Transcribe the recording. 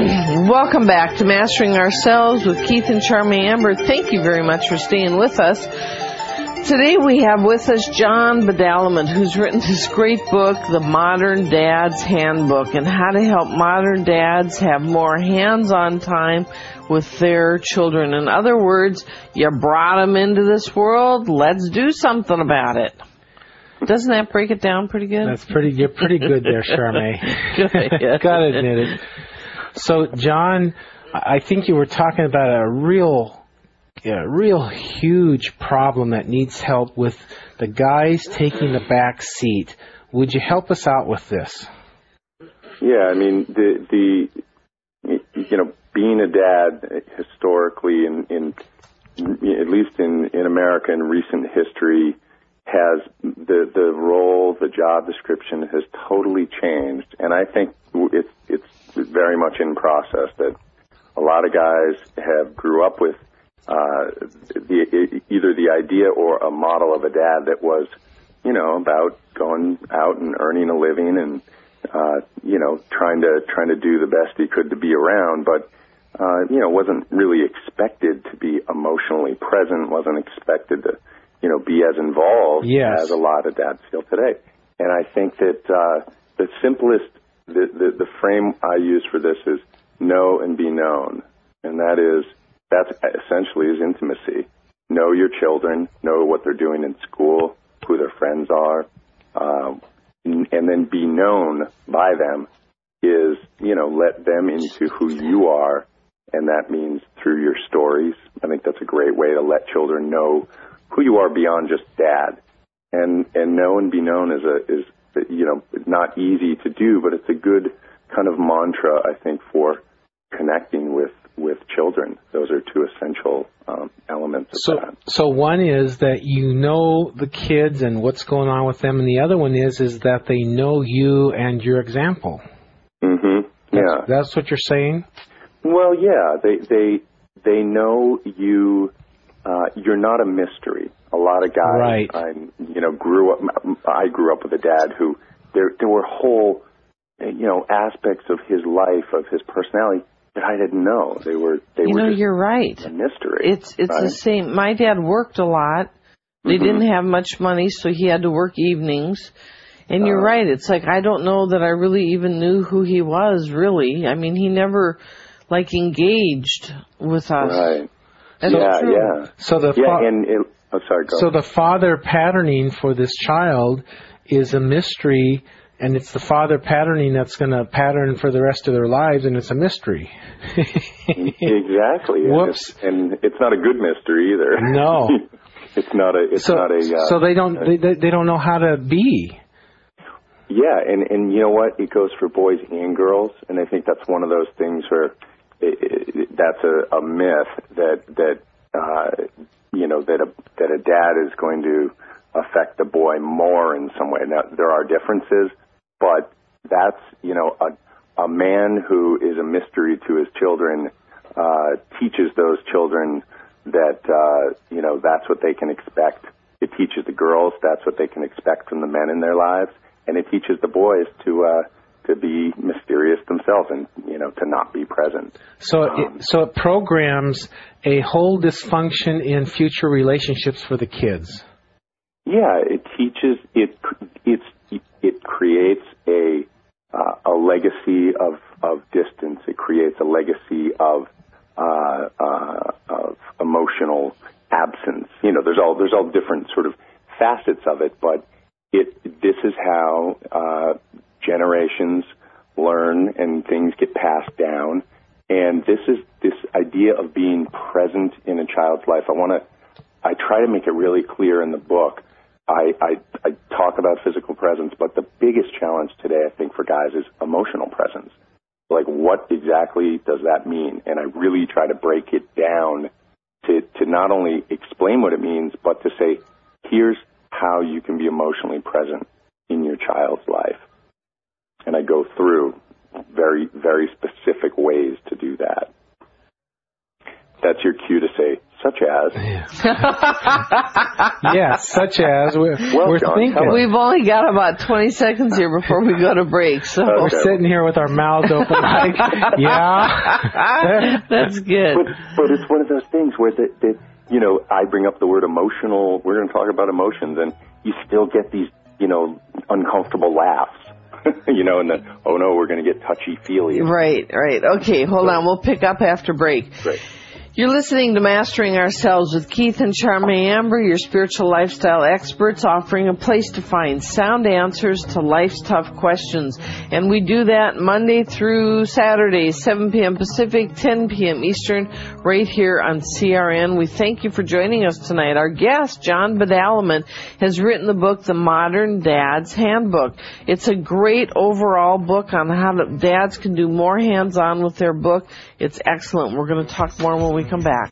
Welcome back to Mastering Ourselves with Keith and Charmy Amber. Thank you very much for staying with us. Today we have with us John Badalament, who's written this great book, The Modern Dad's Handbook, and how to help modern dads have more hands-on time with their children. In other words, you brought them into this world, let's do something about it. Doesn't that break it down pretty good? That's pretty. You're pretty good there, Charme. Good. Gotta admit it. So, John, I think you were talking about a real, a real huge problem that needs help with the guys taking the back seat. Would you help us out with this? Yeah, I mean the the you know being a dad historically in in at least in in America in recent history has the the role, the job description has totally changed, and I think it's it's very much in process. That a lot of guys have grew up with uh, the either the idea or a model of a dad that was, you know, about going out and earning a living and uh, you know trying to trying to do the best he could to be around, but uh, you know wasn't really expected to be emotionally present, wasn't expected to you know, be as involved yes. as a lot of dads feel today. And I think that uh, the simplest, the, the, the frame I use for this is know and be known. And that is, that's essentially is intimacy. Know your children, know what they're doing in school, who their friends are, um, and then be known by them is, you know, let them into who you are, and that means through your stories. I think that's a great way to let children know who you are beyond just dad. And and know and be known is a is you know not easy to do, but it's a good kind of mantra I think for connecting with with children. Those are two essential um, elements of so, that. So one is that you know the kids and what's going on with them, and the other one is is that they know you and your example. Mm-hmm. Yeah, that's, that's what you're saying. Well, yeah, they they they know you uh, you're not a mystery. A lot of guys, right. I, you know, grew up. I grew up with a dad who there there were whole, you know, aspects of his life, of his personality that I didn't know. They were they you were. know, you're right. A mystery. It's it's right? the same. My dad worked a lot. They mm-hmm. didn't have much money, so he had to work evenings. And you're uh, right. It's like I don't know that I really even knew who he was. Really, I mean, he never like engaged with us. Right. That's yeah, true. yeah. So the yeah, fa- and it, oh, sorry. Go so ahead. the father patterning for this child is a mystery, and it's the father patterning that's going to pattern for the rest of their lives, and it's a mystery. exactly. And Whoops. it's, and it's not a good mystery either. No. it's not a. It's so, not a. Uh, so they don't. They, they they don't know how to be. Yeah, and and you know what? It goes for boys and girls, and I think that's one of those things where it, it, that's a, a myth that that uh, you know that a that a dad is going to affect the boy more in some way. Now there are differences, but that's you know a a man who is a mystery to his children uh, teaches those children that uh, you know that's what they can expect. It teaches the girls that's what they can expect from the men in their lives, and it teaches the boys to uh, to be mysterious themselves and you know to not be present. So Um, it, so it programs a whole dysfunction in future relationships for the kids. Yeah, it teaches it. It's it creates a uh, a legacy of of distance. It creates a legacy of uh, uh, of emotional absence. You know, there's all there's all different sort of facets of it, but it this is how uh, generations learn and things get passed down. And this is this idea of being present in a child's life. I want to, I try to make it really clear in the book. I, I, I talk about physical presence, but the biggest challenge today, I think, for guys is emotional presence. Like, what exactly does that mean? And I really try to break it down to, to not only explain what it means, but to say, here's how you can be emotionally present in your child's life. And I go through very, very specific ways to do that. That's your cue to say, such as. yeah, such as We're, well, we're John, thinking. We've only got about 20 seconds here before we go to break, so We're sitting here with our mouths open, like, yeah. that's good. But, but it's one of those things where that, that, you know, I bring up the word emotional. We're going to talk about emotions, and you still get these, you know, uncomfortable laughs. you know, and then, oh no, we're going to get touchy feely. Right, right. Okay, hold on. We'll pick up after break. Great. You're listening to Mastering Ourselves with Keith and Charme Amber, your spiritual lifestyle experts, offering a place to find sound answers to life's tough questions. And we do that Monday through Saturday, 7 p.m. Pacific, 10 p.m. Eastern, right here on CRN. We thank you for joining us tonight. Our guest, John Badalament, has written the book, The Modern Dad's Handbook. It's a great overall book on how dads can do more hands-on with their book. It's excellent. We're going to talk more when we come back.